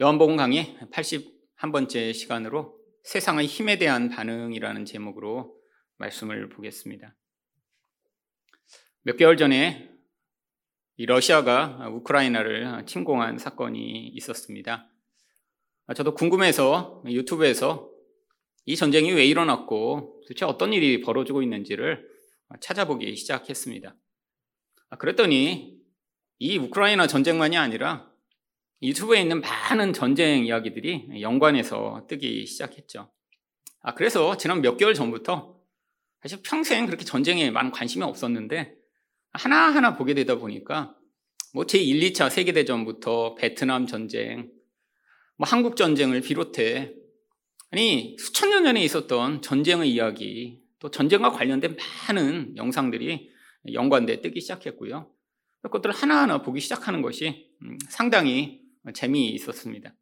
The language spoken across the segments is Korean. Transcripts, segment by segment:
요한복음 강의 81번째 시간으로 세상의 힘에 대한 반응이라는 제목으로 말씀을 보겠습니다. 몇 개월 전에 이 러시아가 우크라이나를 침공한 사건이 있었습니다. 저도 궁금해서 유튜브에서 이 전쟁이 왜 일어났고 도대체 어떤 일이 벌어지고 있는지를 찾아보기 시작했습니다. 그랬더니 이 우크라이나 전쟁만이 아니라 유튜브에 있는 많은 전쟁 이야기들이 연관해서 뜨기 시작했죠. 아, 그래서 지난 몇 개월 전부터 사실 평생 그렇게 전쟁에 많은 관심이 없었는데 하나하나 보게 되다 보니까 뭐 제1, 2차 세계대전부터 베트남 전쟁, 뭐 한국 전쟁을 비롯해 아니 수천 년 전에 있었던 전쟁의 이야기 또 전쟁과 관련된 많은 영상들이 연관돼 뜨기 시작했고요. 그것들을 하나하나 보기 시작하는 것이 음, 상당히 재미있었습니다.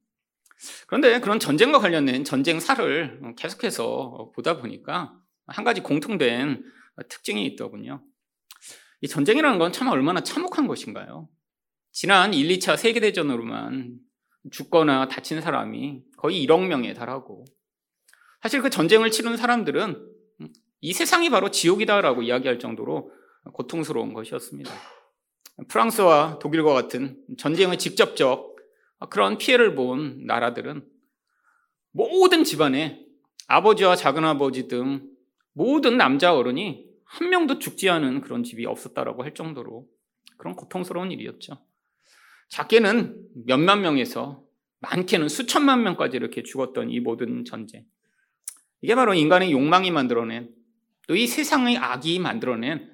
그런데 그런 전쟁과 관련된 전쟁사를 계속해서 보다 보니까 한 가지 공통된 특징이 있더군요. 이 전쟁이라는 건 참 얼마나 참혹한 것인가요? 지난 1, 2차 세계대전으로만 죽거나 다친 사람이 거의 1억 명에 달하고 사실 그 전쟁을 치른 사람들은 이 세상이 바로 지옥이다라고 이야기할 정도로 고통스러운 것이었습니다. 프랑스와 독일과 같은 전쟁의 직접적 그런 피해를 본 나라들은 모든 집안에 아버지와 작은아버지 등 모든 남자 어른이 한 명도 죽지 않은 그런 집이 없었다라고 할 정도로 그런 고통스러운 일이었죠. 작게는 몇만 명에서 많게는 수천만 명까지 이렇게 죽었던 이 모든 전쟁. 이게 바로 인간의 욕망이 만들어낸 또 이 세상의 악이 만들어낸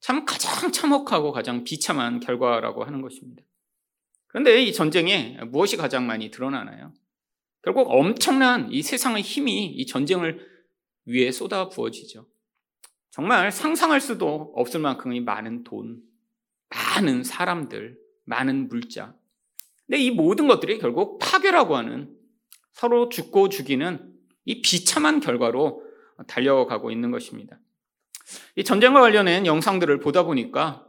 참 가장 참혹하고 가장 비참한 결과라고 하는 것입니다. 그런데 이 전쟁에 무엇이 가장 많이 드러나나요? 결국 엄청난 이 세상의 힘이 이 전쟁을 위해 쏟아 부어지죠. 정말 상상할 수도 없을 만큼의 많은 돈, 많은 사람들, 많은 물자. 근데 이 모든 것들이 결국 파괴라고 하는 서로 죽고 죽이는 이 비참한 결과로 달려가고 있는 것입니다. 이 전쟁과 관련된 영상들을 보다 보니까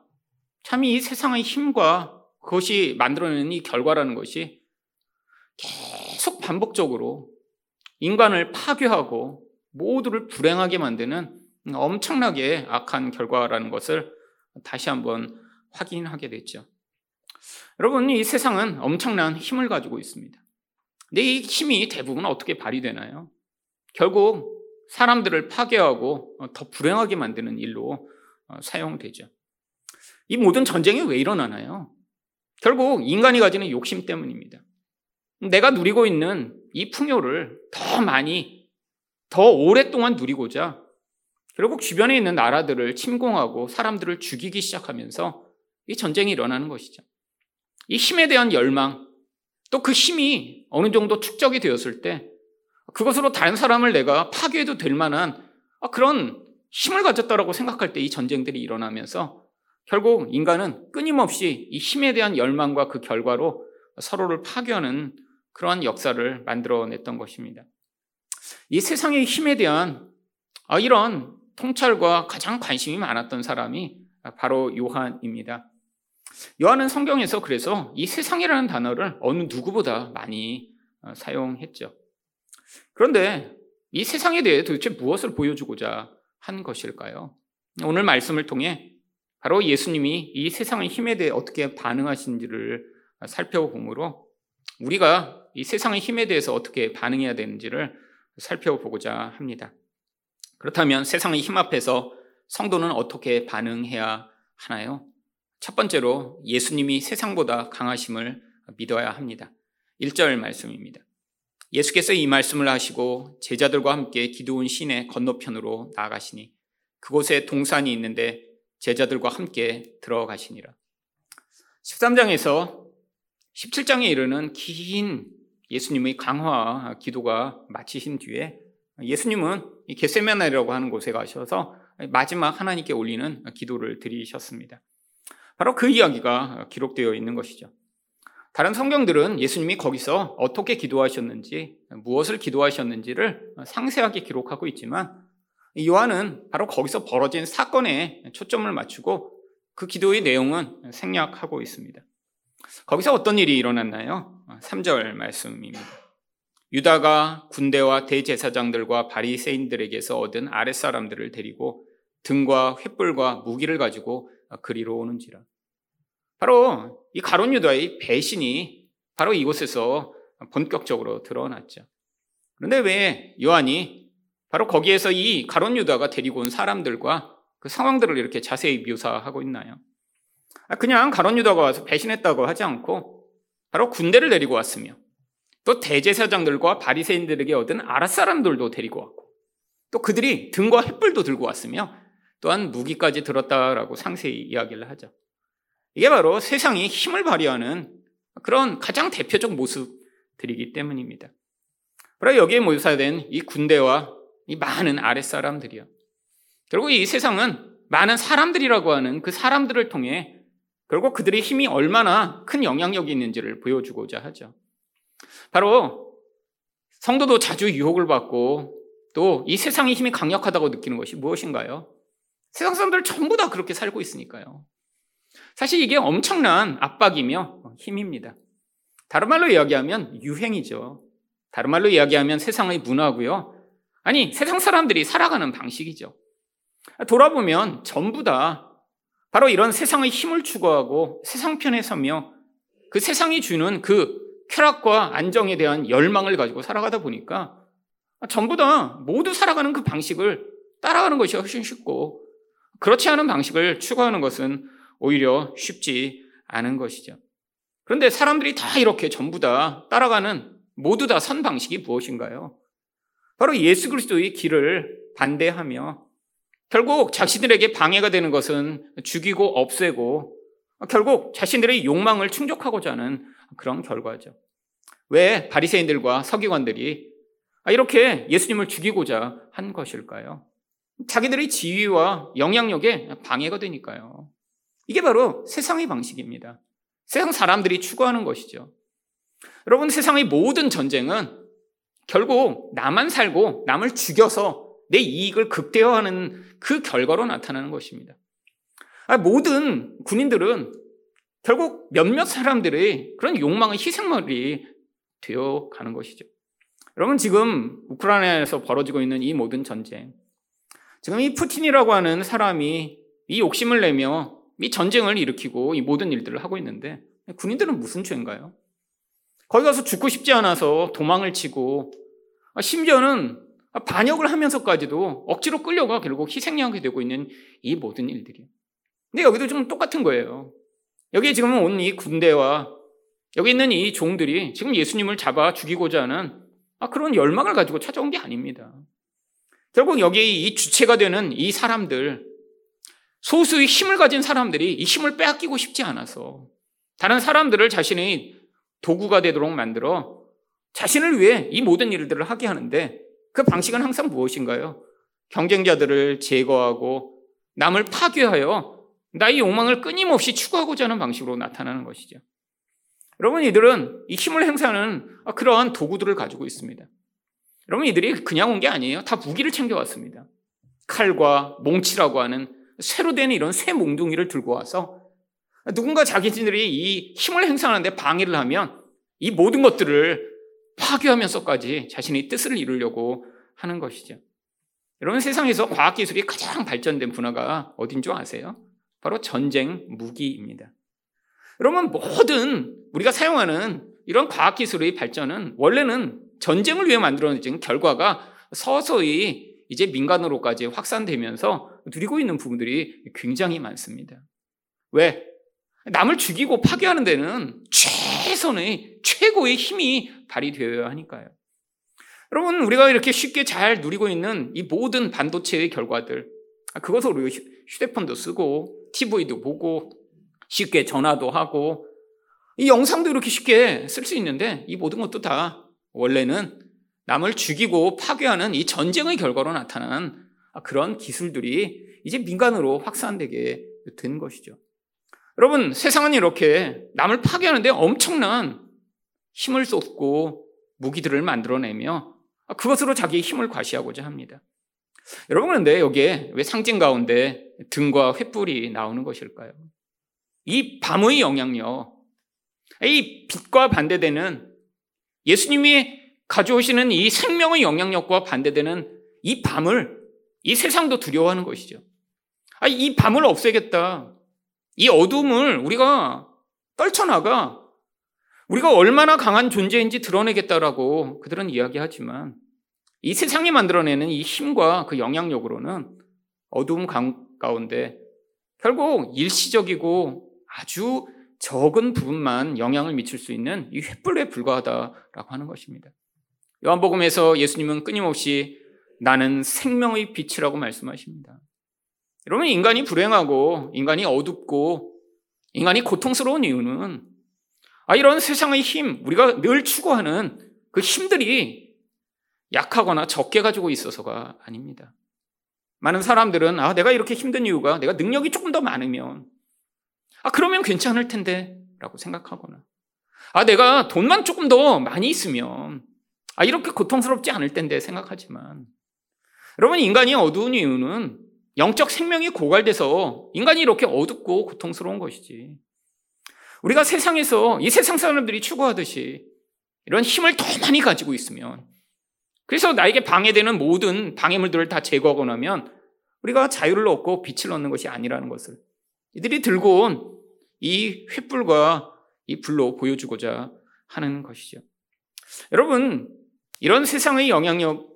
참 이 세상의 힘과 그것이 만들어내는 이 결과라는 것이 계속 반복적으로 인간을 파괴하고 모두를 불행하게 만드는 엄청나게 악한 결과라는 것을 다시 한번 확인하게 됐죠. 여러분, 이 세상은 엄청난 힘을 가지고 있습니다. 근데 이 힘이 대부분 어떻게 발휘되나요? 결국 사람들을 파괴하고 더 불행하게 만드는 일로 사용되죠. 이 모든 전쟁이 왜 일어나나요? 결국 인간이 가지는 욕심 때문입니다. 내가 누리고 있는 이 풍요를 더 많이, 더 오랫동안 누리고자 결국 주변에 있는 나라들을 침공하고 사람들을 죽이기 시작하면서 이 전쟁이 일어나는 것이죠. 이 힘에 대한 열망, 또 그 힘이 어느 정도 축적이 되었을 때 그것으로 다른 사람을 내가 파괴해도 될 만한 그런 힘을 가졌다라고 생각할 때 이 전쟁들이 일어나면서 결국 인간은 끊임없이 이 힘에 대한 열망과 그 결과로 서로를 파괴하는 그러한 역사를 만들어냈던 것입니다. 이 세상의 힘에 대한 이런 통찰과 가장 관심이 많았던 사람이 바로 요한입니다. 요한은 성경에서 그래서 이 세상이라는 단어를 어느 누구보다 많이 어, 사용했죠. 그런데 이 세상에 대해 도대체 무엇을 보여주고자 한 것일까요? 오늘 말씀을 통해 바로 예수님이 이 세상의 힘에 대해 어떻게 반응하신지를 살펴보므로 우리가 이 세상의 힘에 대해서 어떻게 반응해야 되는지를 살펴보고자 합니다. 그렇다면 세상의 힘 앞에서 성도는 어떻게 반응해야 하나요? 첫 번째로 예수님이 세상보다 강하심을 믿어야 합니다. 1절 말씀입니다. 예수께서 이 말씀을 하시고 제자들과 함께 기도원 시내 건너편으로 나아가시니 그곳에 동산이 있는데 제자들과 함께 들어가시니라. 13장에서 17장에 이르는 긴 예수님의 강화 기도가 마치신 뒤에 예수님은 게세메나이라고 하는 곳에 가셔서 마지막 하나님께 올리는 기도를 드리셨습니다. 바로 그 이야기가 기록되어 있는 것이죠. 다른 성경들은 예수님이 거기서 어떻게 기도하셨는지, 무엇을 기도하셨는지를 상세하게 기록하고 있지만 요한은 바로 거기서 벌어진 사건에 초점을 맞추고 그 기도의 내용은 생략하고 있습니다. 거기서 어떤 일이 일어났나요? 3절 말씀입니다. 유다가 군대와 대제사장들과 바리새인들에게서 얻은 아랫사람들을 데리고 등과 횃불과 무기를 가지고 그리로 오는지라. 바로 이 가론 유다의 배신이 바로 이곳에서 본격적으로 드러났죠. 그런데 왜 요한이 바로 거기에서 이 가론 유다가 데리고 온 사람들과 그 상황들을 이렇게 자세히 묘사하고 있나요? 아, 그냥 가론 유다가 와서 배신했다고 하지 않고 바로 군대를 데리고 왔으며 또 대제사장들과 바리새인들에게 얻은 아랫 사람들도 데리고 왔고 또 그들이 등과 횃불도 들고 왔으며 또한 무기까지 들었다라고 상세히 이야기를 하죠. 이게 바로 세상이 힘을 발휘하는 그런 가장 대표적 모습들이기 때문입니다. 바로 여기에 묘사된 이 군대와 이 많은 아랫사람들이요. 결국 이 세상은 많은 사람들이라고 하는 그 사람들을 통해 결국 그들의 힘이 얼마나 큰 영향력이 있는지를 보여주고자 하죠. 바로 성도도 자주 유혹을 받고 또 이 세상의 힘이 강력하다고 느끼는 것이 무엇인가요? 세상 사람들 전부 다 그렇게 살고 있으니까요. 사실 이게 엄청난 압박이며 힘입니다. 다른 말로 이야기하면 유행이죠. 다른 말로 이야기하면 세상의 문화고요. 아니, 세상 사람들이 살아가는 방식이죠. 돌아보면 전부 다 바로 이런 세상의 힘을 추구하고 세상 편에 서며 그 세상이 주는 그 쾌락과 안정에 대한 열망을 가지고 살아가다 보니까 전부 다 모두 살아가는 그 방식을 따라가는 것이 훨씬 쉽고 그렇지 않은 방식을 추구하는 것은 오히려 쉽지 않은 것이죠. 그런데 사람들이 다 이렇게 전부 다 따라가는 모두 다 선 방식이 무엇인가요? 바로 예수 그리스도의 길을 반대하며 결국 자신들에게 방해가 되는 것은 죽이고 없애고 결국 자신들의 욕망을 충족하고자 하는 그런 결과죠. 왜 바리새인들과 서기관들이 이렇게 예수님을 죽이고자 한 것일까요? 자기들의 지위와 영향력에 방해가 되니까요. 이게 바로 세상의 방식입니다. 세상 사람들이 추구하는 것이죠. 여러분, 세상의 모든 전쟁은 결국 나만 살고 남을 죽여서 내 이익을 극대화하는 그 결과로 나타나는 것입니다. 아, 모든 군인들은 결국 몇몇 사람들의 그런 욕망의 희생물이 되어 가는 것이죠. 여러분, 지금 우크라이나에서 벌어지고 있는 이 모든 전쟁, 지금 이 푸틴이라고 하는 사람이 이 욕심을 내며 이 전쟁을 일으키고 이 모든 일들을 하고 있는데 군인들은 무슨 죄인가요? 거기 가서 죽고 싶지 않아서 도망을 치고 심지어는 반역을 하면서까지도 억지로 끌려가 결국 희생양이 되고 있는 이 모든 일들이. 근데 여기도 좀 똑같은 거예요. 여기 지금 온 이 군대와 여기 있는 이 종들이 지금 예수님을 잡아 죽이고자 하는 그런 열망을 가지고 찾아온 게 아닙니다. 결국 여기 이 주체가 되는 이 사람들, 소수의 힘을 가진 사람들이 이 힘을 빼앗기고 싶지 않아서 다른 사람들을 자신의 도구가 되도록 만들어 자신을 위해 이 모든 일들을 하게 하는데 그 방식은 항상 무엇인가요? 경쟁자들을 제거하고 남을 파괴하여 나의 욕망을 끊임없이 추구하고자 하는 방식으로 나타나는 것이죠. 여러분, 이들은 이 힘을 행사하는 그러한 도구들을 가지고 있습니다. 여러분, 이들이 그냥 온 게 아니에요. 다 무기를 챙겨왔습니다. 칼과 몽치라고 하는 새로 된 이런 새 몽둥이를 들고 와서 누군가 자기들이 이 힘을 행사하는데 방해를 하면 이 모든 것들을 파괴하면서까지 자신의 뜻을 이루려고 하는 것이죠. 여러분 세상에서 과학기술이 가장 발전된 분야가 어딘 줄 아세요? 바로 전쟁 무기입니다. 여러분 모든 우리가 사용하는 이런 과학기술의 발전은 원래는 전쟁을 위해 만들어진 결과가 서서히 이제 민간으로까지 확산되면서 누리고 있는 부분들이 굉장히 많습니다. 왜? 남을 죽이고 파괴하는 데는 최선의 최고의 힘이 발휘되어야 하니까요. 여러분 우리가 이렇게 쉽게 잘 누리고 있는 이 모든 반도체의 결과들 그것을 우리 휴대폰도 쓰고 TV도 보고 쉽게 전화도 하고 이 영상도 이렇게 쉽게 쓸 수 있는데 이 모든 것도 다 원래는 남을 죽이고 파괴하는 이 전쟁의 결과로 나타난 그런 기술들이 이제 민간으로 확산되게 된 것이죠. 여러분, 세상은 이렇게 남을 파괴하는데 엄청난 힘을 쏟고 무기들을 만들어내며 그것으로 자기의 힘을 과시하고자 합니다. 여러분, 그런데 여기에 왜 상징 가운데 등과 횃불이 나오는 것일까요? 이 밤의 영향력, 이 빛과 반대되는 예수님이 가져오시는 이 생명의 영향력과 반대되는 이 밤을 이 세상도 두려워하는 것이죠. 아, 이 밤을 없애겠다. 이 어둠을 우리가 떨쳐나가 우리가 얼마나 강한 존재인지 드러내겠다라고 그들은 이야기하지만 이 세상이 만들어내는 이 힘과 그 영향력으로는 어두움 가운데 결국 일시적이고 아주 적은 부분만 영향을 미칠 수 있는 이 횃불에 불과하다라고 하는 것입니다. 요한복음에서 예수님은 끊임없이 나는 생명의 빛이라고 말씀하십니다. 여러분, 인간이 불행하고, 인간이 어둡고, 인간이 고통스러운 이유는, 아, 이런 세상의 힘, 우리가 늘 추구하는 그 힘들이 약하거나 적게 가지고 있어서가 아닙니다. 많은 사람들은, 아, 내가 이렇게 힘든 이유가 내가 능력이 조금 더 많으면, 아, 그러면 괜찮을 텐데, 라고 생각하거나, 아, 내가 돈만 조금 더 많이 있으면, 아, 이렇게 고통스럽지 않을 텐데 생각하지만, 여러분, 인간이 어두운 이유는 영적 생명이 고갈돼서 인간이 이렇게 어둡고 고통스러운 것이지. 우리가 세상에서 이 세상 사람들이 추구하듯이 이런 힘을 더 많이 가지고 있으면 그래서 나에게 방해되는 모든 방해물들을 다 제거하고 나면 우리가 자유를 얻고 빛을 얻는 것이 아니라는 것을 이들이 들고 온 이 횃불과 이 불로 보여주고자 하는 것이죠. 여러분, 이런 세상의 영향력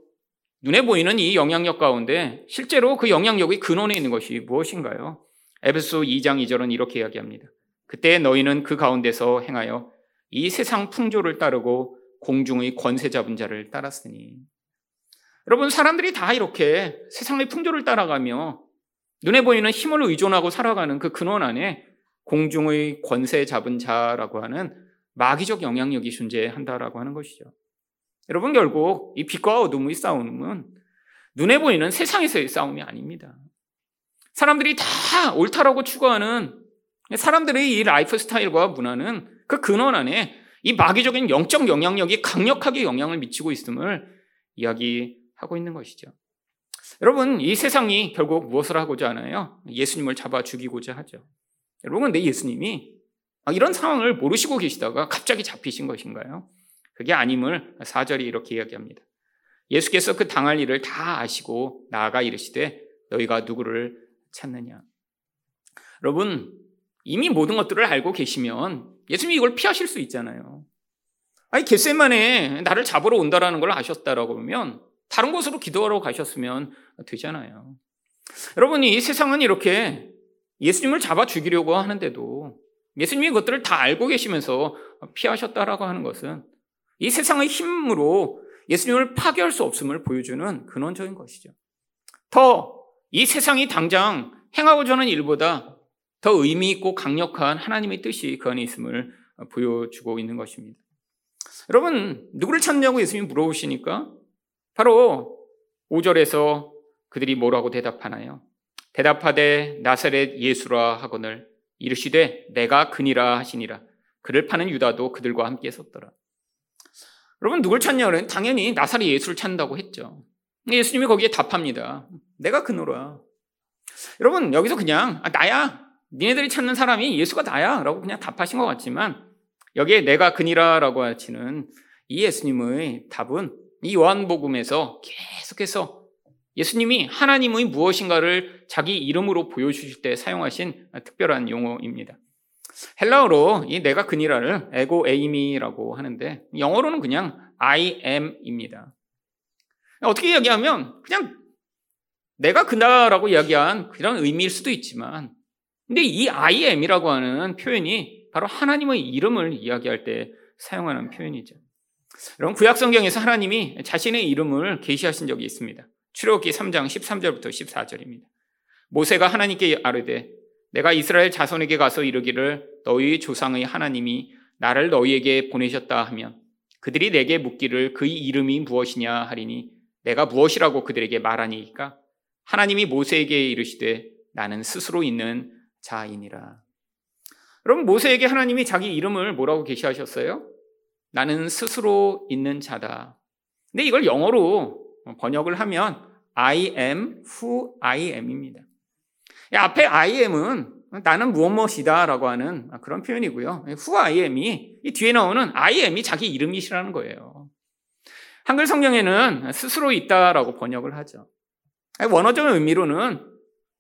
눈에 보이는 이 영향력 가운데 실제로 그 영향력의 근원에 있는 것이 무엇인가요? 에베소 2장 2절은 이렇게 이야기합니다. 그때 너희는 그 가운데서 행하여 이 세상 풍조를 따르고 공중의 권세 잡은 자를 따랐으니. 여러분, 사람들이 다 이렇게 세상의 풍조를 따라가며 눈에 보이는 힘을 의존하고 살아가는 그 근원 안에 공중의 권세 잡은 자라고 하는 마귀적 영향력이 존재한다라고 하는 것이죠. 여러분 결국 이 빛과 어둠의 싸움은 눈에 보이는 세상에서의 싸움이 아닙니다. 사람들이 다 옳다라고 추구하는 사람들의 이 라이프 스타일과 문화는 그 근원 안에 이 마귀적인 영적 영향력이 강력하게 영향을 미치고 있음을 이야기하고 있는 것이죠. 여러분, 이 세상이 결국 무엇을 하고자 하나요? 예수님을 잡아 죽이고자 하죠. 여러분, 내 예수님이 이런 상황을 모르시고 계시다가 갑자기 잡히신 것인가요? 그게 아님을 사절이 이렇게 이야기합니다. 예수께서 그 당할 일을 다 아시고 나아가 이르시되 너희가 누구를 찾느냐. 여러분, 이미 모든 것들을 알고 계시면 예수님이 이걸 피하실 수 있잖아요. 아니, 겟세만에 나를 잡으러 온다라는 걸 아셨다라고 하면 다른 곳으로 기도하러 가셨으면 되잖아요. 여러분, 이 세상은 이렇게 예수님을 잡아 죽이려고 하는데도 예수님이 그것들을 다 알고 계시면서 피하셨다라고 하는 것은 이 세상의 힘으로 예수님을 파괴할 수 없음을 보여주는 근원적인 것이죠. 더 이 세상이 당장 행하고자 하는 일보다 더 의미 있고 강력한 하나님의 뜻이 그 안에 있음을 보여주고 있는 것입니다. 여러분, 누구를 찾냐고 예수님이 물어보시니까 바로 5절에서 그들이 뭐라고 대답하나요? 대답하되 나사렛 예수라 하거늘 이르시되 내가 그니라 하시니라. 그를 파는 유다도 그들과 함께 섰더라. 여러분 누굴 찾냐면 당연히 나사렛 예수를 찾는다고 했죠. 예수님이 거기에 답합니다. 내가 그노라. 여러분 여기서 그냥 아, 나야. 니네들이 찾는 사람이 예수가 나야. 라고 그냥 답하신 것 같지만 여기에 내가 그니라라고 하시는 이 예수님의 답은 이 요한복음에서 계속해서 예수님이 하나님의 무엇인가를 자기 이름으로 보여주실 때 사용하신 특별한 용어입니다. 헬라어로 이 내가 그니라를 에고 에이미라고 하는데 영어로는 그냥 I am입니다. 어떻게 이야기하면 그냥 내가 그나라고 이야기한 그런 의미일 수도 있지만 근데 이 I am이라고 하는 표현이 바로 하나님의 이름을 이야기할 때 사용하는 표현이죠. 여러분 구약 성경에서 하나님이 자신의 이름을 계시하신 적이 있습니다. 출애굽기 3장 13절부터 14절입니다. 모세가 하나님께 아르되 내가 이스라엘 자손에게 가서 이르기를 너희 조상의 하나님이 나를 너희에게 보내셨다 하면 그들이 내게 묻기를 그의 이름이 무엇이냐 하리니 내가 무엇이라고 그들에게 말하니까 하나님이 모세에게 이르시되 나는 스스로 있는 자이니라. 여러분 모세에게 하나님이 자기 이름을 뭐라고 계시하셨어요? 나는 스스로 있는 자다. 근데 이걸 영어로 번역을 하면 I am who I am입니다. 앞에 I am은 나는 무엇 무엇이다라고 하는 그런 표현이고요. 후 I am이 이 뒤에 나오는 I am이 자기 이름이시라는 거예요. 한글 성경에는 스스로 있다라고 번역을 하죠. 원어적 의미로는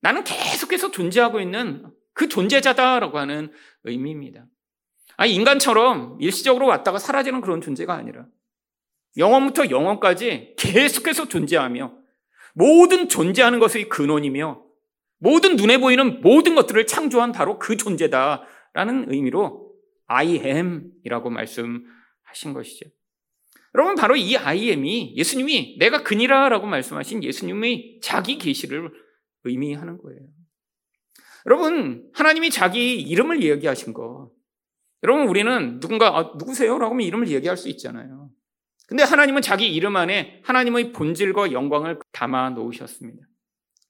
나는 계속해서 존재하고 있는 그 존재자다라고 하는 의미입니다. 아니, 인간처럼 일시적으로 왔다가 사라지는 그런 존재가 아니라 영원부터 영원까지 계속해서 존재하며 모든 존재하는 것의 근원이며 모든 눈에 보이는 모든 것들을 창조한 바로 그 존재다라는 의미로 I am이라고 말씀하신 것이죠. 여러분 바로 이 I am이 예수님이 내가 그니라라고 말씀하신 예수님의 자기 계시를 의미하는 거예요. 여러분 하나님이 자기 이름을 이야기하신 거 여러분 우리는 누군가 아, 누구세요? 라고 하면 이름을 얘기할 수 있잖아요. 근데 하나님은 자기 이름 안에 하나님의 본질과 영광을 담아 놓으셨습니다.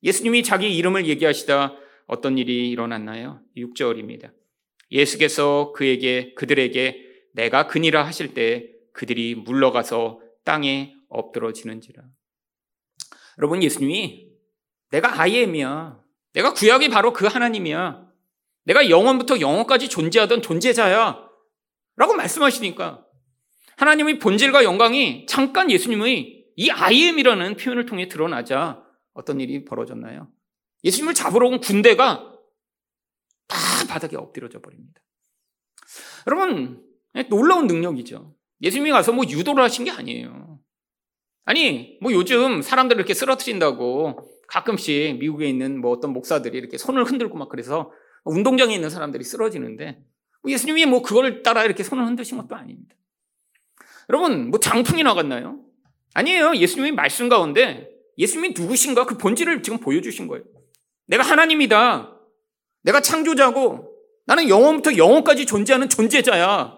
예수님이 자기 이름을 얘기하시다 어떤 일이 일어났나요? 6절입니다. 예수께서 그에게 그들에게 내가 그니라 하실 때 그들이 물러가서 땅에 엎드러지는지라. 여러분 예수님이 내가 아이엠이야. 내가 구약이 바로 그 하나님이야. 내가 영원부터 영원까지 존재하던 존재자야. 라고 말씀하시니까 하나님의 본질과 영광이 잠깐 예수님의 이 아이엠이라는 표현을 통해 드러나자 어떤 일이 벌어졌나요? 예수님을 잡으러 온 군대가 다 바닥에 엎드려져 버립니다. 여러분, 놀라운 능력이죠. 예수님이 가서 뭐 유도를 하신 게 아니에요. 아니, 뭐 요즘 사람들 이렇게 쓰러뜨린다고 가끔씩 미국에 있는 뭐 어떤 목사들이 이렇게 손을 흔들고 막 그래서 운동장에 있는 사람들이 쓰러지는데 뭐 예수님이 뭐 그걸 따라 이렇게 손을 흔드신 것도 아닙니다. 여러분, 뭐 장풍이 나갔나요? 아니에요. 예수님이 말씀 가운데 예수님이 누구신가 그 본질을 지금 보여주신 거예요. 내가 하나님이다. 내가 창조자고 나는 영원부터 영원까지 존재하는 존재자야.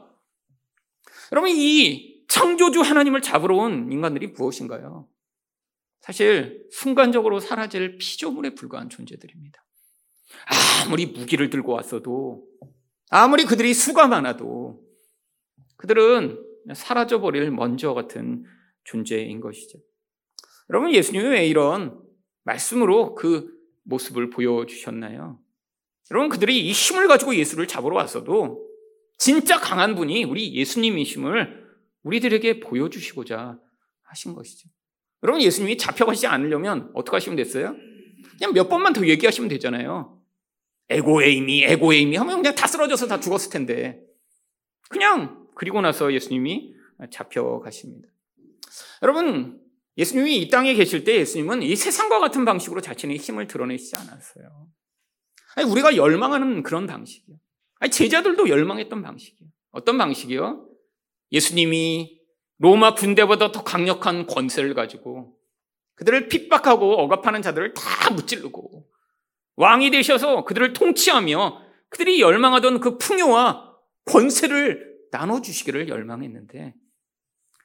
여러분 이 창조주 하나님을 잡으러 온 인간들이 무엇인가요? 사실 순간적으로 사라질 피조물에 불과한 존재들입니다. 아무리 무기를 들고 왔어도 아무리 그들이 수가 많아도 그들은 사라져버릴 먼저 같은 존재인 것이죠. 여러분, 예수님이 왜 이런 말씀으로 그 모습을 보여주셨나요? 여러분, 그들이 이 힘을 가지고 예수를 잡으러 왔어도 진짜 강한 분이 우리 예수님이심을 우리들에게 보여주시고자 하신 것이죠. 여러분, 예수님이 잡혀가시지 않으려면 어떻게 하시면 됐어요? 그냥 몇 번만 더 얘기하시면 되잖아요. 에고에이미, 에고에이미 하면 그냥 다 쓰러져서 다 죽었을 텐데. 그냥, 그리고 나서 예수님이 잡혀가십니다. 여러분, 예수님이 이 땅에 계실 때 예수님은 이 세상과 같은 방식으로 자신의 힘을 드러내시지 않았어요. 아니, 우리가 열망하는 그런 방식이요. 아니, 제자들도 열망했던 방식이요. 어떤 방식이요? 예수님이 로마 군대보다 더 강력한 권세를 가지고 그들을 핍박하고 억압하는 자들을 다 무찌르고 왕이 되셔서 그들을 통치하며 그들이 열망하던 그 풍요와 권세를 나눠주시기를 열망했는데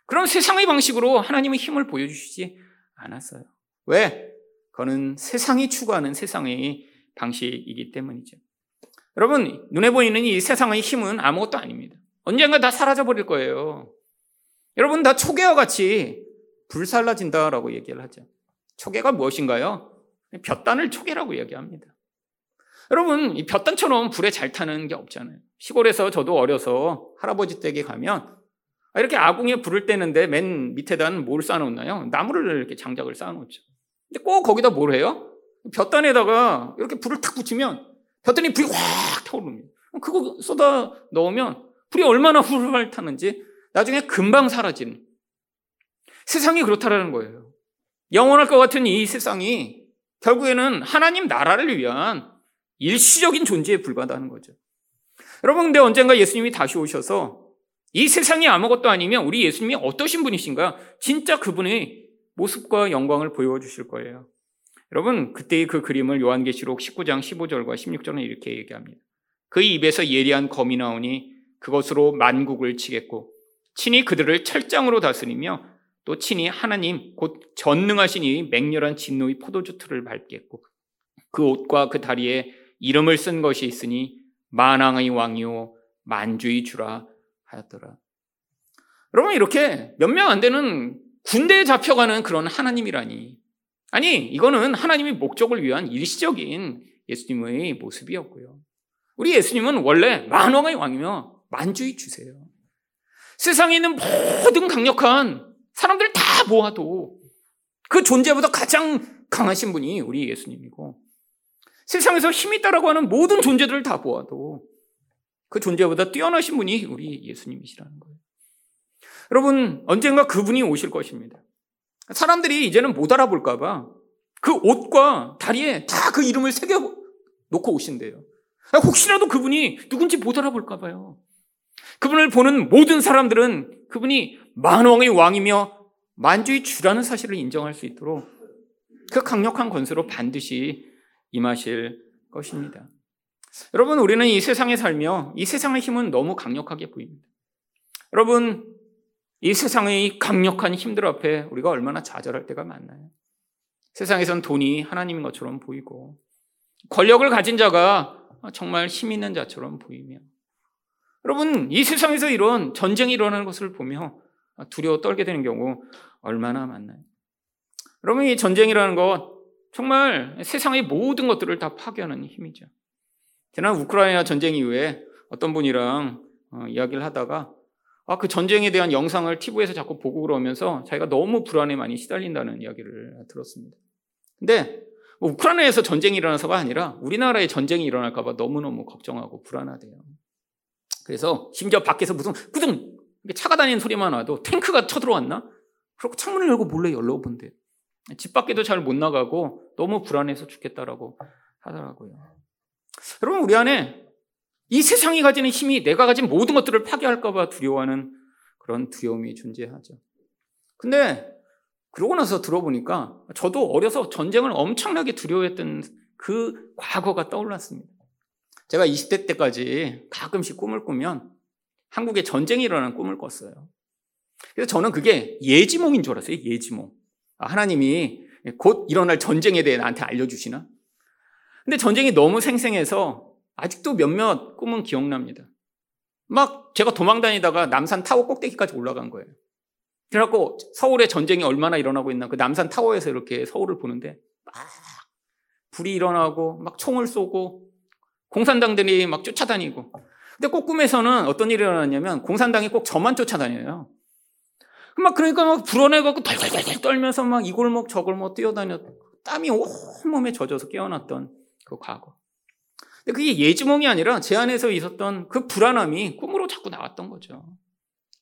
그런 세상의 방식으로 하나님의 힘을 보여주시지 않았어요. 왜? 그거는 세상이 추구하는 세상의 방식이기 때문이죠. 여러분, 눈에 보이는 이 세상의 힘은 아무것도 아닙니다. 언젠가 다 사라져 버릴 거예요. 여러분, 다 초계와 같이 불살라진다라고 얘기를 하죠. 초계가 무엇인가요? 볕단을 초계라고 얘기합니다. 여러분, 이 볕단처럼 불에 잘 타는 게 없잖아요. 시골에서 저도 어려서 할아버지 댁에 가면 아, 이렇게 아궁이에 불을 떼는데 맨 밑에다는 뭘 쌓아놓나요? 나무를 이렇게 장작을 쌓아놓죠. 근데 꼭 거기다 뭘 해요? 볕단에다가 이렇게 불을 탁 붙이면 볕단이 불이 확 타오릅니다. 그거 쏟아 넣으면 불이 얼마나 훌훌 타는지 나중에 금방 사라지는 세상이 그렇다라는 거예요. 영원할 것 같은 이 세상이 결국에는 하나님 나라를 위한 일시적인 존재에 불과하다는 거죠. 여러분, 근데 언젠가 예수님이 다시 오셔서 이 세상이 아무것도 아니면 우리 예수님이 어떠신 분이신가? 진짜 그분의 모습과 영광을 보여주실 거예요. 여러분, 그때의 그 그림을 요한계시록 19장 15절과 16절은 이렇게 얘기합니다. 그 입에서 예리한 검이 나오니 그것으로 만국을 치겠고, 친히 그들을 철장으로 다스리며 또 친히 하나님 곧 전능하신 이 맹렬한 진노의 포도주 틀을 밟겠고, 그 옷과 그 다리에 이름을 쓴 것이 있으니 만왕의 왕이요 만주의 주라 하였더라. 여러분 이렇게 몇 명 안 되는 군대에 잡혀가는 그런 하나님이라니. 아니 이거는 하나님의 목적을 위한 일시적인 예수님의 모습이었고요. 우리 예수님은 원래 만왕의 왕이며 만주의 주세요. 세상에 있는 모든 강력한 사람들 다 모아도 그 존재보다 가장 강하신 분이 우리 예수님이고 세상에서 힘이 있다라고 하는 모든 존재들을 다 모아도 그 존재보다 뛰어나신 분이 우리 예수님이시라는 거예요. 여러분, 언젠가 그분이 오실 것입니다. 사람들이 이제는 못 알아볼까봐 그 옷과 다리에 다 그 이름을 새겨 놓고 오신대요. 혹시라도 그분이 누군지 못 알아볼까봐요. 그분을 보는 모든 사람들은 그분이 만왕의 왕이며 만주의 주라는 사실을 인정할 수 있도록 그 강력한 권세로 반드시 임하실 것입니다. 여러분, 우리는 이 세상에 살며 이 세상의 힘은 너무 강력하게 보입니다. 여러분, 이 세상의 강력한 힘들 앞에 우리가 얼마나 좌절할 때가 많나요? 세상에선 돈이 하나님인 것처럼 보이고, 권력을 가진 자가 정말 힘 있는 자처럼 보이며, 여러분, 이 세상에서 이런 전쟁이 일어나는 것을 보며 두려워 떨게 되는 경우 얼마나 많나요? 여러분, 이 전쟁이라는 것 정말 세상의 모든 것들을 다 파괴하는 힘이죠. 지난 우크라이나 전쟁 이후에 어떤 분이랑 어, 이야기를 하다가 아, 그 전쟁에 대한 영상을 TV에서 자꾸 보고 그러면서 자기가 너무 불안에 많이 시달린다는 이야기를 들었습니다. 근데 뭐 우크라이나에서 전쟁이 일어나서가 아니라 우리나라에 전쟁이 일어날까봐 너무너무 걱정하고 불안하대요. 그래서 심지어 밖에서 무슨 꾸둥 차가 다니는 소리만 와도 탱크가 쳐들어왔나? 그렇고 창문을 열고 몰래 열러본대요. 집 밖에도 잘 못 나가고 너무 불안해서 죽겠다라고 하더라고요. 여러분 우리 안에 이 세상이 가지는 힘이 내가 가진 모든 것들을 파괴할까봐 두려워하는 그런 두려움이 존재하죠. 근데 그러고 나서 들어보니까 저도 어려서 전쟁을 엄청나게 두려워했던 그 과거가 떠올랐습니다. 제가 20대 때까지 가끔씩 꿈을 꾸면 한국에 전쟁이 일어나는 꿈을 꿨어요. 그래서 저는 그게 예지몽인 줄 알았어요. 예지몽. 아, 하나님이 곧 일어날 전쟁에 대해 나한테 알려주시나? 근데 전쟁이 너무 생생해서 아직도 몇몇 꿈은 기억납니다. 막 제가 도망 다니다가 남산 타워 꼭대기까지 올라간 거예요. 그래갖고 서울에 전쟁이 얼마나 일어나고 있나 그 남산 타워에서 이렇게 서울을 보는데 막 불이 일어나고 막 총을 쏘고 공산당들이 막 쫓아다니고 근데 꼭 꿈에서는 어떤 일이 일어났냐면 공산당이 꼭 저만 쫓아다녀요. 막 그러니까 막 불어내갖고 덜덜덜 떨면서 막 이 골목 저 골목 뛰어다녔 땀이 온몸에 젖어서 깨어났던 그 과거. 근데 그게 예지몽이 아니라 제 안에서 있었던 그 불안함이 꿈으로 자꾸 나왔던 거죠.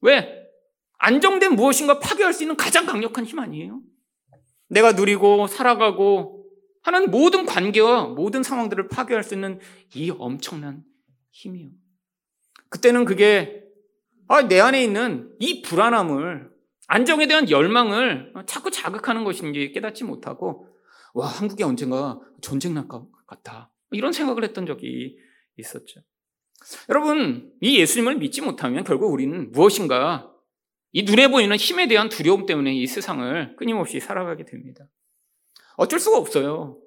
왜? 안정된 무엇인가 파괴할 수 있는 가장 강력한 힘 아니에요? 내가 누리고 살아가고 하는 모든 관계와 모든 상황들을 파괴할 수 있는 이 엄청난 힘이요. 그때는 그게 아, 내 안에 있는 이 불안함을 안정에 대한 열망을 자꾸 자극하는 것인지 깨닫지 못하고 와 한국에 언젠가 전쟁 날것 같다 이런 생각을 했던 적이 있었죠. 여러분 이 예수님을 믿지 못하면 결국 우리는 무엇인가 이 눈에 보이는 힘에 대한 두려움 때문에 이 세상을 끊임없이 살아가게 됩니다. 어쩔 수가 없어요.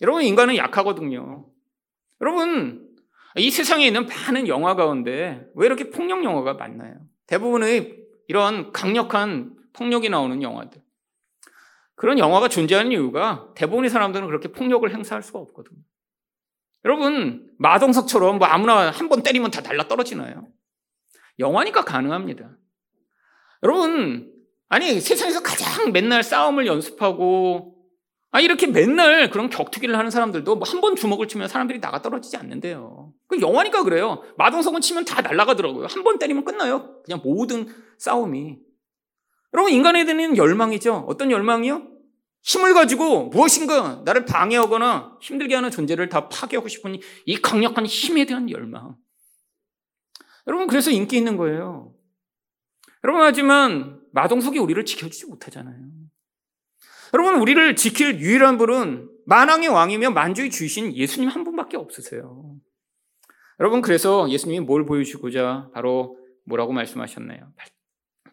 여러분 인간은 약하거든요. 여러분 이 세상에 있는 많은 영화 가운데 왜 이렇게 폭력 영화가 많나요? 대부분의 이런 강력한 폭력이 나오는 영화들. 그런 영화가 존재하는 이유가 대부분의 사람들은 그렇게 폭력을 행사할 수가 없거든요. 여러분, 마동석처럼 뭐 아무나 한 번 때리면 다 날라 떨어지나요? 영화니까 가능합니다. 여러분, 아니, 세상에서 가장 맨날 싸움을 연습하고 아, 이렇게 맨날 그런 격투기를 하는 사람들도 뭐 한 번 주먹을 치면 사람들이 나가 떨어지지 않는데요. 그 영화니까 그래요. 마동석은 치면 다 날아가더라고요. 한 번 때리면 끝나요. 그냥 모든 싸움이. 여러분, 인간에 대한 열망이죠. 어떤 열망이요? 힘을 가지고 무엇인가 나를 방해하거나 힘들게 하는 존재를 다 파괴하고 싶은 이 강력한 힘에 대한 열망. 여러분, 그래서 인기 있는 거예요. 여러분, 하지만 마동석이 우리를 지켜주지 못하잖아요. 여러분, 우리를 지킬 유일한 분은 만왕의 왕이며 만주의 주이신 예수님 한 분밖에 없으세요. 여러분, 그래서 예수님이 뭘 보여주고자 바로 뭐라고 말씀하셨나요?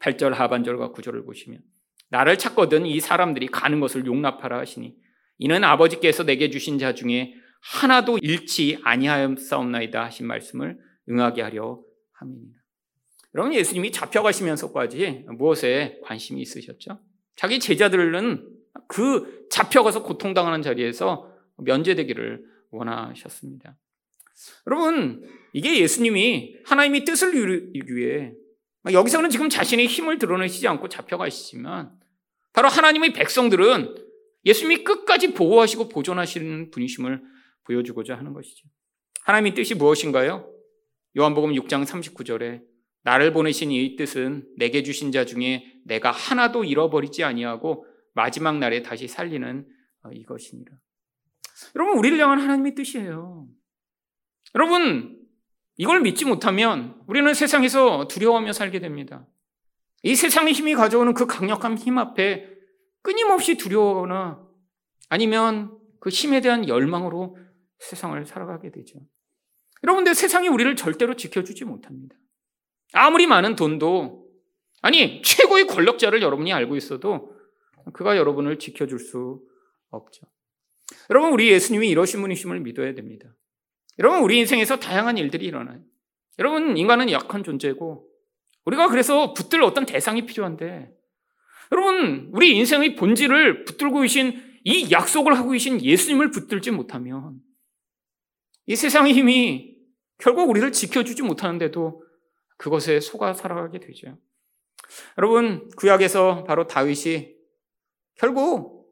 8절 하반절과 9절을 보시면 나를 찾거든 이 사람들이 가는 것을 용납하라 하시니 이는 아버지께서 내게 주신 자 중에 하나도 잃지 아니하였사옵나이다 하신 말씀을 응하게 하려 함이니라. 여러분 예수님이 잡혀가시면서까지 무엇에 관심이 있으셨죠? 자기 제자들은 그 잡혀가서 고통당하는 자리에서 면제되기를 원하셨습니다. 여러분, 이게 예수님이 하나님의 뜻을 이루기 위해 여기서는 지금 자신의 힘을 드러내시지 않고 잡혀가시지만 바로 하나님의 백성들은 예수님이 끝까지 보호하시고 보존하시는 분이심을 보여주고자 하는 것이죠. 하나님의 뜻이 무엇인가요? 요한복음 6장 39절에 나를 보내신 이 뜻은 내게 주신 자 중에 내가 하나도 잃어버리지 아니하고 마지막 날에 다시 살리는 어, 이것이니라. 여러분 우리를 향한 하나님의 뜻이에요. 여러분 이걸 믿지 못하면 우리는 세상에서 두려워하며 살게 됩니다. 이 세상의 힘이 가져오는 그 강력한 힘 앞에 끊임없이 두려워하거나 아니면 그 힘에 대한 열망으로 세상을 살아가게 되죠. 여러분들 세상이 우리를 절대로 지켜주지 못합니다. 아무리 많은 돈도 아니 최고의 권력자를 여러분이 알고 있어도 그가 여러분을 지켜줄 수 없죠. 여러분 우리 예수님이 이러신 분이심을 믿어야 됩니다. 여러분 우리 인생에서 다양한 일들이 일어나요. 여러분 인간은 약한 존재고 우리가 그래서 붙들 어떤 대상이 필요한데 여러분 우리 인생의 본질을 붙들고 계신 이 약속을 하고 계신 예수님을 붙들지 못하면 이 세상의 힘이 결국 우리를 지켜주지 못하는데도 그것에 속아 살아가게 되죠. 여러분 구약에서 바로 다윗이 결국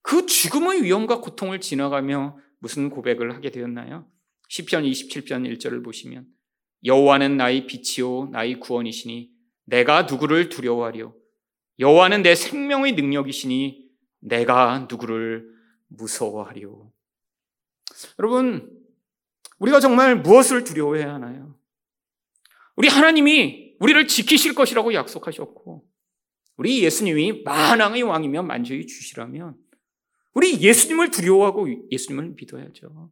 그 죽음의 위험과 고통을 지나가며 무슨 고백을 하게 되었나요? 시편 27편 1절을 보시면 여호와는 나의 빛이요 나의 구원이시니 내가 누구를 두려워하리요 여호와는 내 생명의 능력이시니 내가 누구를 무서워하리요 여러분 우리가 정말 무엇을 두려워해야 하나요? 우리 하나님이 우리를 지키실 것이라고 약속하셨고 우리 예수님이 만왕의 왕이며 만주의 주시라면 우리 예수님을 두려워하고 예수님을 믿어야죠.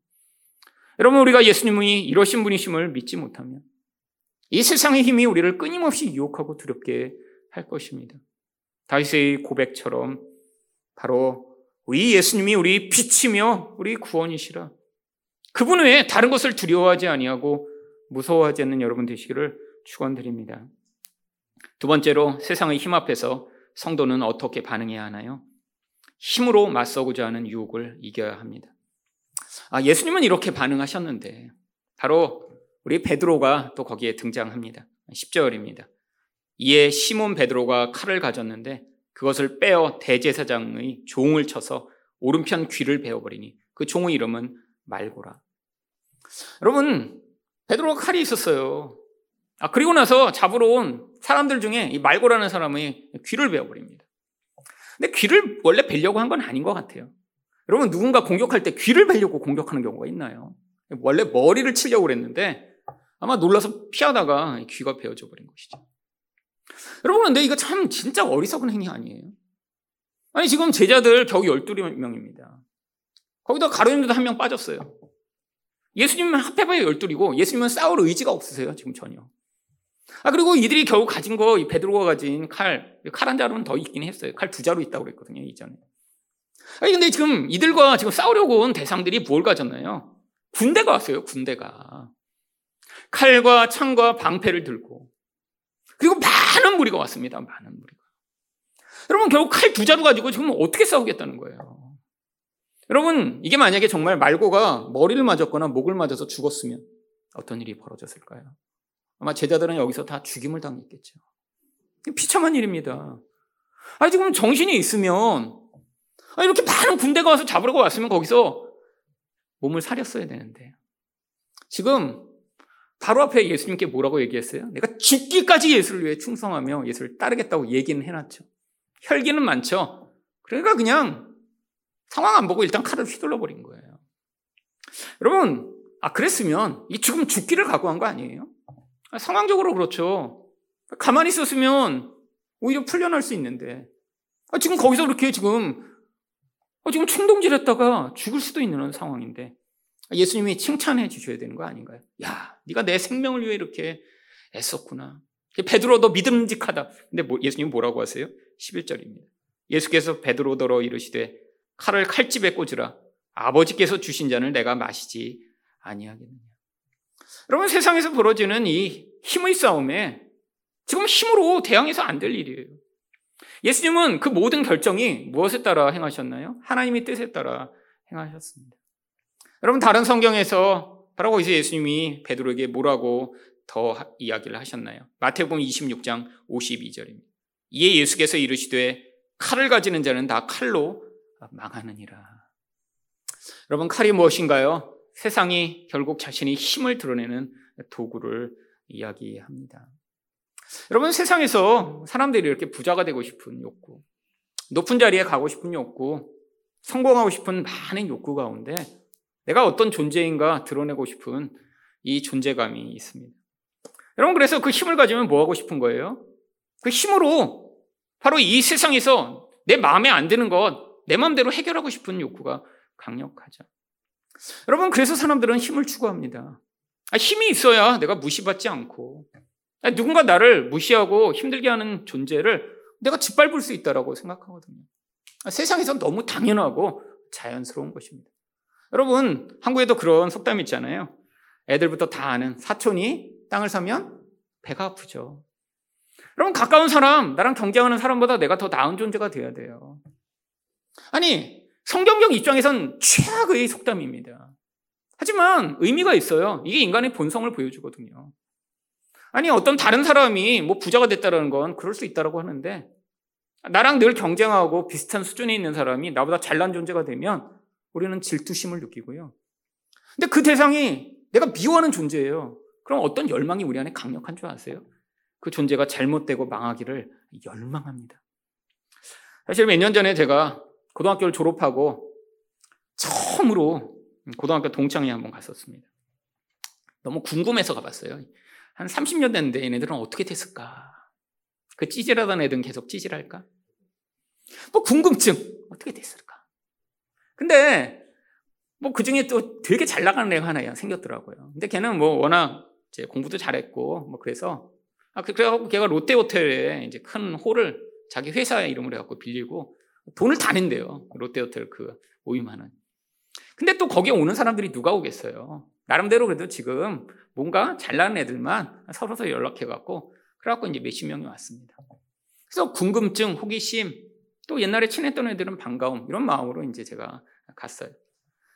여러분 우리가 예수님이 이러신 분이심을 믿지 못하면 이 세상의 힘이 우리를 끊임없이 유혹하고 두렵게 할 것입니다. 다윗의 고백처럼 바로 우리 예수님이 우리 빛이며 우리 구원이시라. 그분 외에 다른 것을 두려워하지 아니하고 무서워하지 않는 여러분 되시기를 축원드립니다. 두 번째로 세상의 힘 앞에서 성도는 어떻게 반응해야 하나요? 힘으로 맞서고자 하는 유혹을 이겨야 합니다. 아, 예수님은 이렇게 반응하셨는데 바로 우리 베드로가 또 거기에 등장합니다. 10절입니다. 이에 시몬 베드로가 칼을 가졌는데 그것을 빼어 대제사장의 종을 쳐서 오른편 귀를 베어버리니 그 종의 이름은 말고라. 여러분 베드로가 칼이 있었어요. 아 그리고 나서 잡으러 온 사람들 중에 이 말고라는 사람의 귀를 베어버립니다. 근데 귀를 원래 베려고 한 건 아닌 것 같아요. 여러분 누군가 공격할 때 귀를 베려고 공격하는 경우가 있나요? 원래 머리를 치려고 그랬는데 아마 놀라서 피하다가 귀가 베어져 버린 것이죠. 여러분 근데 이거 참 진짜 어리석은 행위 아니에요? 아니 지금 제자들 겨우 12명입니다. 거기다 가룟유다 한명 빠졌어요. 예수님은 합해봐야 12이고 예수님은 싸울 의지가 없으세요 지금 전혀. 아 그리고 이들이 겨우 가진 거 베드로가 가진 칼, 칼 한 자루는 더 있긴 했어요. 칼 두 자루 있다고 그랬거든요 이전에. 아니 근데 지금 이들과 지금 싸우려고 온 대상들이 뭘 가졌나요? 군대가 왔어요. 군대가 칼과 창과 방패를 들고 그리고 많은 무리가 왔습니다. 많은 무리가. 여러분 결국 칼 두 자루 가지고 지금 어떻게 싸우겠다는 거예요? 여러분 이게 만약에 정말 말고가 머리를 맞았거나 목을 맞아서 죽었으면 어떤 일이 벌어졌을까요? 아마 제자들은 여기서 다 죽임을 당했겠죠. 비참한 일입니다. 아니, 지금 정신이 있으면, 이렇게 많은 군대가 와서 잡으려고 왔으면 거기서 몸을 사렸어야 되는데. 지금 바로 앞에 예수님께 뭐라고 얘기했어요? 내가 죽기까지 예수를 위해 충성하며 예수를 따르겠다고 얘기는 해놨죠. 혈기는 많죠. 그러니까 그냥 상황 안 보고 일단 칼을 휘둘러 버린 거예요. 여러분, 아, 그랬으면 이 죽음 죽기를 각오한 거 아니에요? 상황적으로 그렇죠. 가만히 있었으면 오히려 풀려날 수 있는데 아, 지금 거기서 그렇게 지금 아, 지금 충동질했다가 죽을 수도 있는 상황인데 예수님이 칭찬해 주셔야 되는 거 아닌가요? 야, 네가 내 생명을 위해 이렇게 애썼구나. 베드로 너 믿음직하다. 근데 뭐, 예수님 뭐라고 하세요? 11절입니다. 예수께서 베드로더러 이르시되 칼을 칼집에 꽂으라. 아버지께서 주신 잔을 내가 마시지 아니하겠느냐. 여러분 세상에서 벌어지는 이 힘의 싸움에 지금 힘으로 대항해서 안 될 일이에요. 예수님은 그 모든 결정이 무엇에 따라 행하셨나요? 하나님의 뜻에 따라 행하셨습니다. 여러분 다른 성경에서 바로 거기서 예수님이 베드로에게 뭐라고 더 이야기를 하셨나요? 마태복음 26장 52절입니다. 이에 예수께서 이르시되 칼을 가지는 자는 다 칼로 망하느니라. 여러분 칼이 무엇인가요? 세상이 결국 자신의 힘을 드러내는 도구를 이야기합니다. 여러분 세상에서 사람들이 이렇게 부자가 되고 싶은 욕구, 높은 자리에 가고 싶은 욕구, 성공하고 싶은 많은 욕구 가운데 내가 어떤 존재인가 드러내고 싶은 이 존재감이 있습니다. 여러분 그래서 그 힘을 가지면 뭐 하고 싶은 거예요? 그 힘으로 바로 이 세상에서 내 마음에 안 드는 것, 내 마음대로 해결하고 싶은 욕구가 강력하죠. 여러분 그래서 사람들은 힘을 추구합니다. 아, 힘이 있어야 내가 무시받지 않고 아, 누군가 나를 무시하고 힘들게 하는 존재를 내가 짓밟을 수 있다라고 생각하거든요. 아, 세상에서 너무 당연하고 자연스러운 것입니다. 여러분 한국에도 그런 속담 있잖아요. 애들부터 다 아는 사촌이 땅을 사면 배가 아프죠. 여러분 가까운 사람, 나랑 경쟁하는 사람보다 내가 더 나은 존재가 되어야 돼요. 아니 성경적 입장에선 최악의 속담입니다. 하지만 의미가 있어요. 이게 인간의 본성을 보여주거든요. 아니 어떤 다른 사람이 뭐 부자가 됐다는 건 그럴 수 있다라고 하는데 나랑 늘 경쟁하고 비슷한 수준에 있는 사람이 나보다 잘난 존재가 되면 우리는 질투심을 느끼고요. 근데 그 대상이 내가 미워하는 존재예요. 그럼 어떤 열망이 우리 안에 강력한 줄 아세요? 그 존재가 잘못되고 망하기를 열망합니다. 사실 몇 년 전에 제가 고등학교를 졸업하고 처음으로 고등학교 동창회 한번 갔었습니다. 너무 궁금해서 가봤어요. 한 30년 됐는데 얘네들은 어떻게 됐을까? 그 찌질하던 애들은 계속 찌질할까? 뭐 궁금증 어떻게 됐을까? 근데 뭐 그 중에 또 되게 잘 나가는 애가 하나 생겼더라고요. 근데 걔는 뭐 워낙 이제 공부도 잘했고 뭐 그래서 아 그, 그래갖고 걔가 롯데 호텔에 이제 큰 홀을 자기 회사 이름으로 해갖고 빌리고 돈을 다 낸대요. 롯데 호텔 그 모임하는. 근데 또 거기에 오는 사람들이 누가 오겠어요? 나름대로 그래도 지금 뭔가 잘나는 애들만 서로서 연락해갖고 그래갖고 이제 몇십 명이 왔습니다. 그래서 궁금증, 호기심, 또 옛날에 친했던 애들은 반가움 이런 마음으로 이제 제가 갔어요.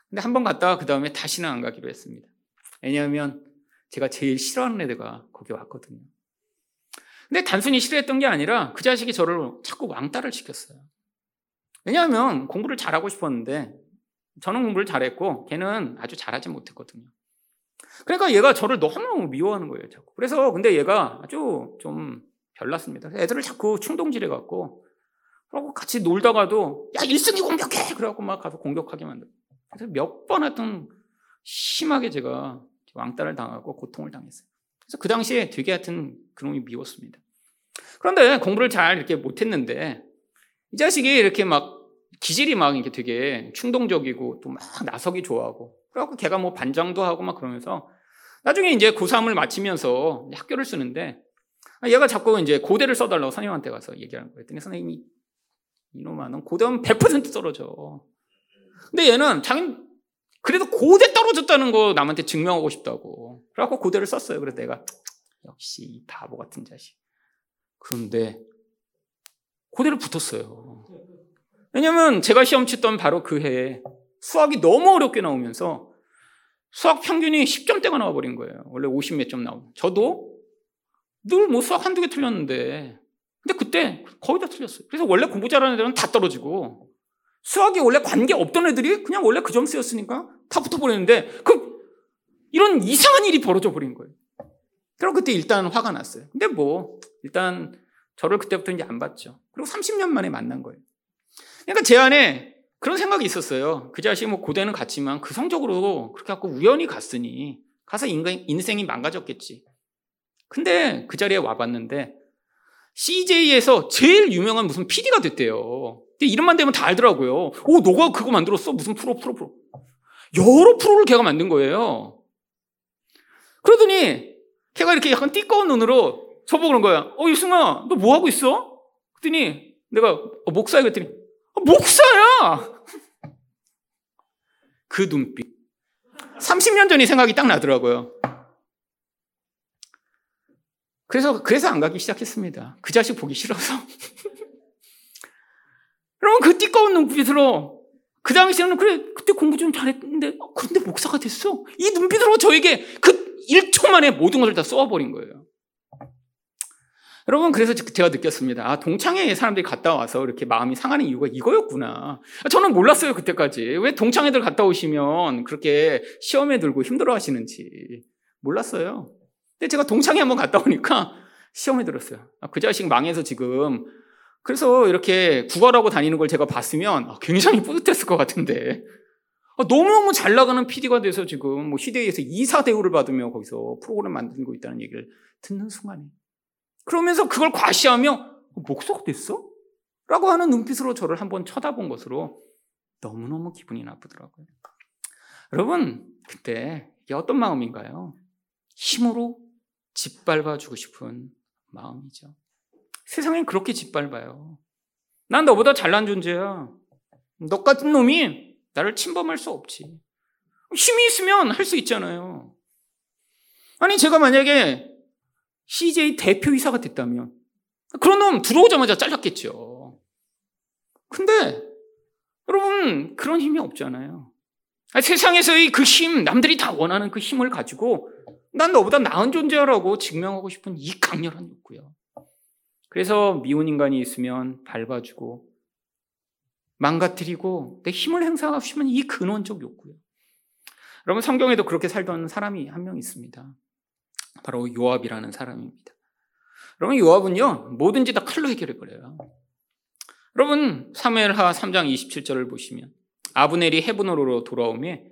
근데 한 번 갔다가 그 다음에 다시는 안 가기로 했습니다. 왜냐하면 제가 제일 싫어하는 애들가 거기 왔거든요. 근데 단순히 싫어했던 게 아니라 그 자식이 저를 자꾸 왕따를 시켰어요. 왜냐하면 공부를 잘하고 싶었는데 저는 공부를 잘했고 걔는 아주 잘하지 못했거든요. 그러니까 얘가 저를 너무너무 미워하는 거예요, 자꾸. 그래서 근데 얘가 아주 좀 별났습니다. 애들을 자꾸 충동질해 갖고 그러고 같이 놀다가도 야, 1승이 공격해! 그래 갖고 막 가서 공격하게 만들어. 그래서 몇 번 하여튼 심하게 제가 왕따를 당하고 고통을 당했어요. 그래서 그 당시에 되게 하여튼 그놈이 미웠습니다. 그런데 공부를 잘 이렇게 못했는데 이 자식이 이렇게 막 기질이 막 이렇게 되게 충동적이고 또 막 나서기 좋아하고 그래갖고 걔가 뭐 반장도 하고 막 그러면서 나중에 이제 고3을 마치면서 학교를 쓰는데 얘가 자꾸 이제 고대를 써달라고 선생님한테 가서 얘기하는 거예요. 그랬더니 선생님이 이놈아 넌 고대하면 100% 떨어져. 근데 얘는 자기 그래도 고대 떨어졌다는 거 남한테 증명하고 싶다고. 그래갖고 고대를 썼어요. 그래서 내가 역시 바보 같은 자식. 그런데 고대를 붙었어요. 왜냐면 제가 시험 쳤던 바로 그 해에 수학이 너무 어렵게 나오면서 수학 평균이 10점대가 나와버린 거예요. 원래 50 몇 점 나오고. 저도 늘 뭐 수학 한두 개 틀렸는데. 근데 그때 거의 다 틀렸어요. 그래서 원래 공부 잘하는 애들은 다 떨어지고 수학이 원래 관계 없던 애들이 그냥 원래 그 점수였으니까 다 붙어버렸는데 그 이런 이상한 일이 벌어져 버린 거예요. 그럼 그때 일단 화가 났어요. 근데 뭐 일단 저를 그때부터 이제 안 봤죠. 그리고 30년 만에 만난 거예요. 그러니까 제 안에 그런 생각이 있었어요. 그 자식이 뭐 고대는 갔지만 그 성적으로 그렇게 갖고 우연히 갔으니 가서 인간, 인생이 망가졌겠지. 근데 그 자리에 와봤는데 CJ에서 제일 유명한 무슨 PD가 됐대요. 근데 이름만 되면 다 알더라고요. 오, 너가 그거 만들었어? 무슨 프로, 프로, 프로. 여러 프로를 걔가 만든 거예요. 그러더니 걔가 이렇게 약간 띠꺼운 눈으로 저보고 그런 거야. 어, 유승아, 너 뭐 하고 있어? 그랬더니 내가 어, 목사야 그랬더니 어, 목사야! 그 눈빛. 30년 전이 생각이 딱 나더라고요. 그래서, 그래서 안 가기 시작했습니다. 그 자식 보기 싫어서. 여러분, 그 띠꺼운 눈빛으로 그 당시에는 그래 그때 공부 좀 잘했는데 어, 그런데 목사가 됐어. 이 눈빛으로 저에게 그 1초 만에 모든 것을 다 쏘아버린 거예요. 여러분 그래서 제가 느꼈습니다. 아 동창회 사람들이 갔다 와서 이렇게 마음이 상하는 이유가 이거였구나. 저는 몰랐어요 그때까지. 왜 동창회들 갔다 오시면 그렇게 시험에 들고 힘들어 하시는지 몰랐어요. 근데 제가 동창회 한번 갔다 오니까 시험에 들었어요. 아, 그 자식 망해서 지금 그래서 이렇게 구걸하고 다니는 걸 제가 봤으면 아, 굉장히 뿌듯했을 것 같은데 아, 너무너무 잘 나가는 PD가 돼서 지금 뭐 시대에서 이사 대우를 받으며 거기서 프로그램 만들고 있다는 얘기를 듣는 순간에 그러면서 그걸 과시하며 어, 목소가 됐어? 라고 하는 눈빛으로 저를 한번 쳐다본 것으로 너무너무 기분이 나쁘더라고요. 여러분, 그때 이게 어떤 마음인가요? 힘으로 짓밟아 주고 싶은 마음이죠. 세상엔 그렇게 짓밟아요. 난 너보다 잘난 존재야. 너 같은 놈이 나를 침범할 수 없지. 힘이 있으면 할 수 있잖아요. 아니, 제가 만약에 CJ 대표이사가 됐다면, 그런 놈 들어오자마자 잘랐겠죠. 근데, 여러분, 그런 힘이 없잖아요. 세상에서의 그 힘, 남들이 다 원하는 그 힘을 가지고 난 너보다 나은 존재라고 증명하고 싶은 이 강렬한 욕구요. 그래서 미운 인간이 있으면 밟아주고 망가뜨리고 내 힘을 행사하고 싶은 이 근원적 욕구요. 여러분 성경에도 그렇게 살던 사람이 한 명 있습니다. 바로 요압이라는 사람입니다. 여러분 요압은요 뭐든지 다 칼로 해결해 버려요. 여러분 사무엘하 3장 27절을 보시면 아브넬이 헤브론으로 돌아오매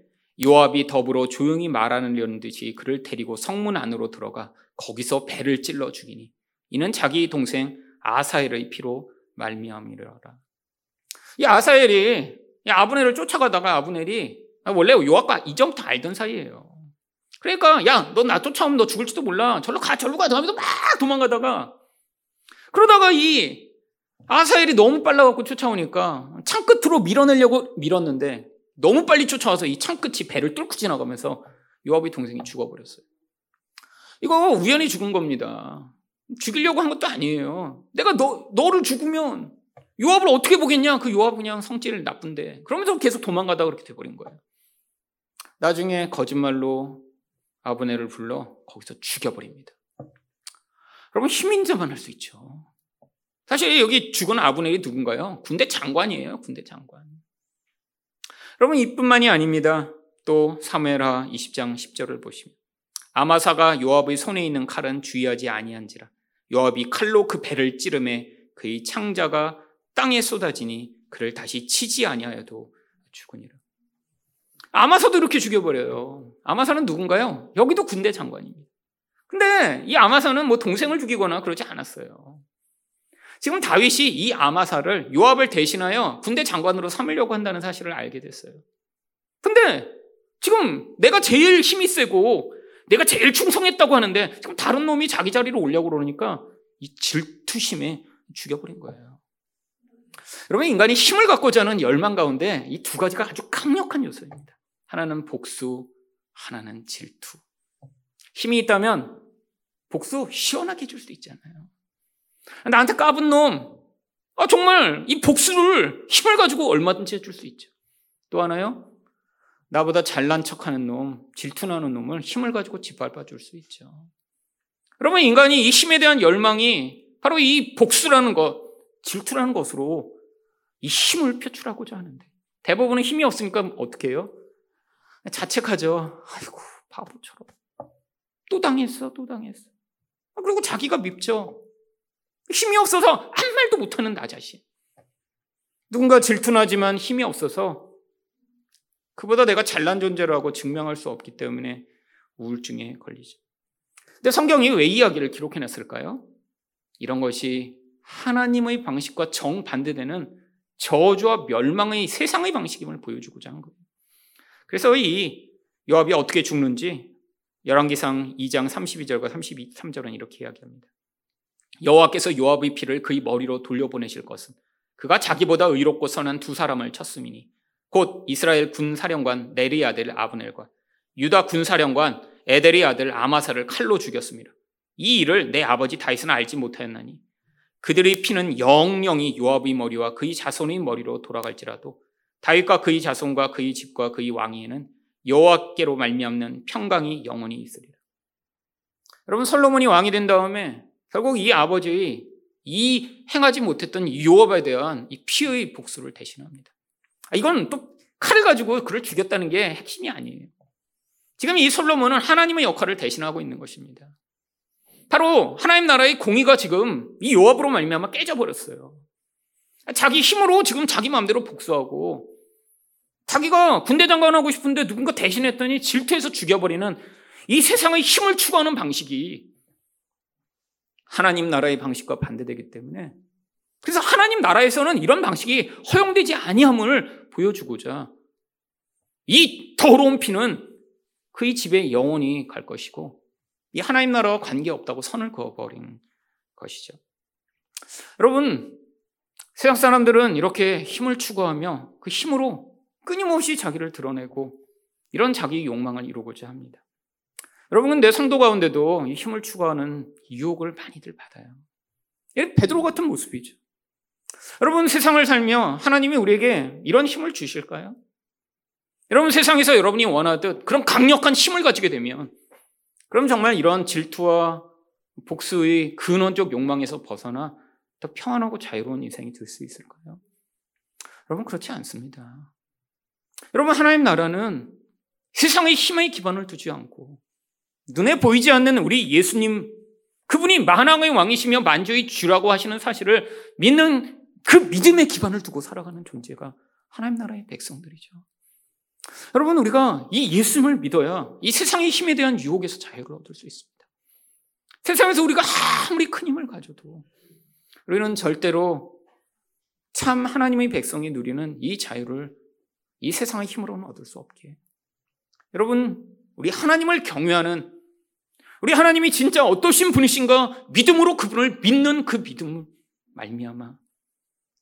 요압이 더불어 조용히 말하는 듯이 그를 데리고 성문 안으로 들어가 거기서 배를 찔러 죽이니 이는 자기 동생 아사엘의 피로 말미암이라. 이 아사엘이 이 아브넬을 쫓아가다가 아브넬이 원래 요압과 이전부터 알던 사이예요. 그러니까 야 너 나 쫓아오면 너 죽을지도 몰라. 절로 가 절로 가 하면서 막 도망가다가 그러다가 이 아사엘이 너무 빨라갖고 쫓아오니까 창 끝으로 밀어내려고 밀었는데 너무 빨리 쫓아와서 이 창 끝이 배를 뚫고 지나가면서 요압의 동생이 죽어버렸어요. 이거 우연히 죽은 겁니다. 죽이려고 한 것도 아니에요. 내가 너, 너를 죽으면 요압을 어떻게 보겠냐? 그 요압 그냥 성질 나쁜데. 그러면서 계속 도망가다 그렇게 돼버린 거예요. 나중에 거짓말로 아브네를 불러 거기서 죽여버립니다. 여러분 힘인 자만 할 수 있죠. 사실 여기 죽은 아브넬이 누군가요? 군대 장관이에요. 군대 장관. 여러분 이뿐만이 아닙니다. 또 사무엘하 20장 10절을 보시면 아마사가 요압의 손에 있는 칼은 주의하지 아니한지라 요압이 칼로 그 배를 찌르매 그의 창자가 땅에 쏟아지니 그를 다시 치지 아니하여도 죽으니라. 아마사도 이렇게 죽여버려요. 아마사는 누군가요? 여기도 군대 장관입니다. 근데 이 아마사는 뭐 동생을 죽이거나 그러지 않았어요. 지금 다윗이 이 아마사를 요압을 대신하여 군대 장관으로 삼으려고 한다는 사실을 알게 됐어요. 근데 지금 내가 제일 힘이 세고 내가 제일 충성했다고 하는데 지금 다른 놈이 자기 자리로 오려고 그러니까 이 질투심에 죽여버린 거예요. 여러분 인간이 힘을 갖고자 하는 열망 가운데 이 두 가지가 아주 강력한 요소입니다. 하나는 복수, 하나는 질투. 힘이 있다면 복수 시원하게 해줄 수 있잖아요. 나한테 까분 놈. 아, 정말 이 복수를 힘을 가지고 얼마든지 해줄 수 있죠. 또 하나요? 나보다 잘난 척 하는 놈, 질투나는 놈을 힘을 가지고 짓밟아 줄 수 있죠. 여러분, 인간이 이 힘에 대한 열망이 바로 이 복수라는 것, 질투라는 것으로 이 힘을 표출하고자 하는데 대부분은 힘이 없으니까 어떻게 해요? 자책하죠. 아이고, 바보처럼. 또 당했어, 또 당했어. 그리고 자기가 밉죠. 힘이 없어서 한 말도 못하는 나 자신. 누군가 질투나지만 힘이 없어서 그보다 내가 잘난 존재라고 증명할 수 없기 때문에 우울증에 걸리죠. 근데 성경이 왜 이야기를 기록해놨을까요? 이런 것이 하나님의 방식과 정반대되는 저주와 멸망의 세상의 방식임을 보여주고자 하는 거예요. 그래서 이 요압이 어떻게 죽는지 열왕기상 2장 32절과 33절은 이렇게 이야기합니다. 여호와께서 요압의 피를 그의 머리로 돌려보내실 것은 그가 자기보다 의롭고 선한 두 사람을 쳤음이니 곧 이스라엘 군사령관 네리 아들 아브넬과 유다 군사령관 에델의 아들 아마사를 칼로 죽였습니다. 이 일을 내 아버지 다윗은 알지 못하였나니 그들의 피는 영영이 요압의 머리와 그의 자손의 머리로 돌아갈지라도 다윗과 그의 자손과 그의 집과 그의 왕위에는 여호와께로 말미암는 평강이 영원히 있으리라. 여러분 솔로몬이 왕이 된 다음에 결국 이 아버지의 이 행하지 못했던 요업에 대한 이 피의 복수를 대신합니다. 아, 이건 또 칼을 가지고 그를 죽였다는 게 핵심이 아니에요. 지금 이 솔로몬은 하나님의 역할을 대신하고 있는 것입니다. 바로 하나님 나라의 공의가 지금 이 요압으로 말미암아 깨져버렸어요. 자기 힘으로 지금 자기 마음대로 복수하고 자기가 군대 장관하고 싶은데 누군가 대신했더니 질투해서 죽여버리는 이 세상의 힘을 추구하는 방식이 하나님 나라의 방식과 반대되기 때문에 그래서 하나님 나라에서는 이런 방식이 허용되지 아니함을 보여주고자 이 더러운 피는 그의 집에 영원히 갈 것이고 이 하나님 나라와 관계없다고 선을 그어버린 것이죠. 여러분 세상 사람들은 이렇게 힘을 추구하며 그 힘으로 끊임없이 자기를 드러내고 이런 자기 욕망을 이루고자 합니다. 여러분 근데 성도 가운데도 이 힘을 추구하는 유혹을 많이들 받아요. 베드로 같은 모습이죠. 여러분 세상을 살며 하나님이 우리에게 이런 힘을 주실까요? 여러분 세상에서 여러분이 원하듯 그런 강력한 힘을 가지게 되면 그럼 정말 이런 질투와 복수의 근원적 욕망에서 벗어나 더 평안하고 자유로운 인생이 될 수 있을까요? 여러분 그렇지 않습니다. 여러분 하나님 나라는 세상의 힘의 기반을 두지 않고 눈에 보이지 않는 우리 예수님 그분이 만왕의 왕이시며 만주의 주라고 하시는 사실을 믿는 그 믿음의 기반을 두고 살아가는 존재가 하나님 나라의 백성들이죠. 여러분 우리가 이 예수님을 믿어야 이 세상의 힘에 대한 유혹에서 자유를 얻을 수 있습니다. 세상에서 우리가 아무리 큰 힘을 가져도 우리는 절대로 참 하나님의 백성이 누리는 이 자유를 이 세상의 힘으로는 얻을 수 없기에 여러분 우리 하나님을 경외하는 우리 하나님이 진짜 어떠신 분이신가 믿음으로 그분을 믿는 그 믿음을 말미암아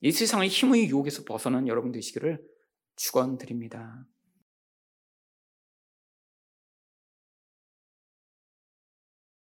이 세상의 힘의 유혹에서 벗어난 여러분 되시기를 축원드립니다.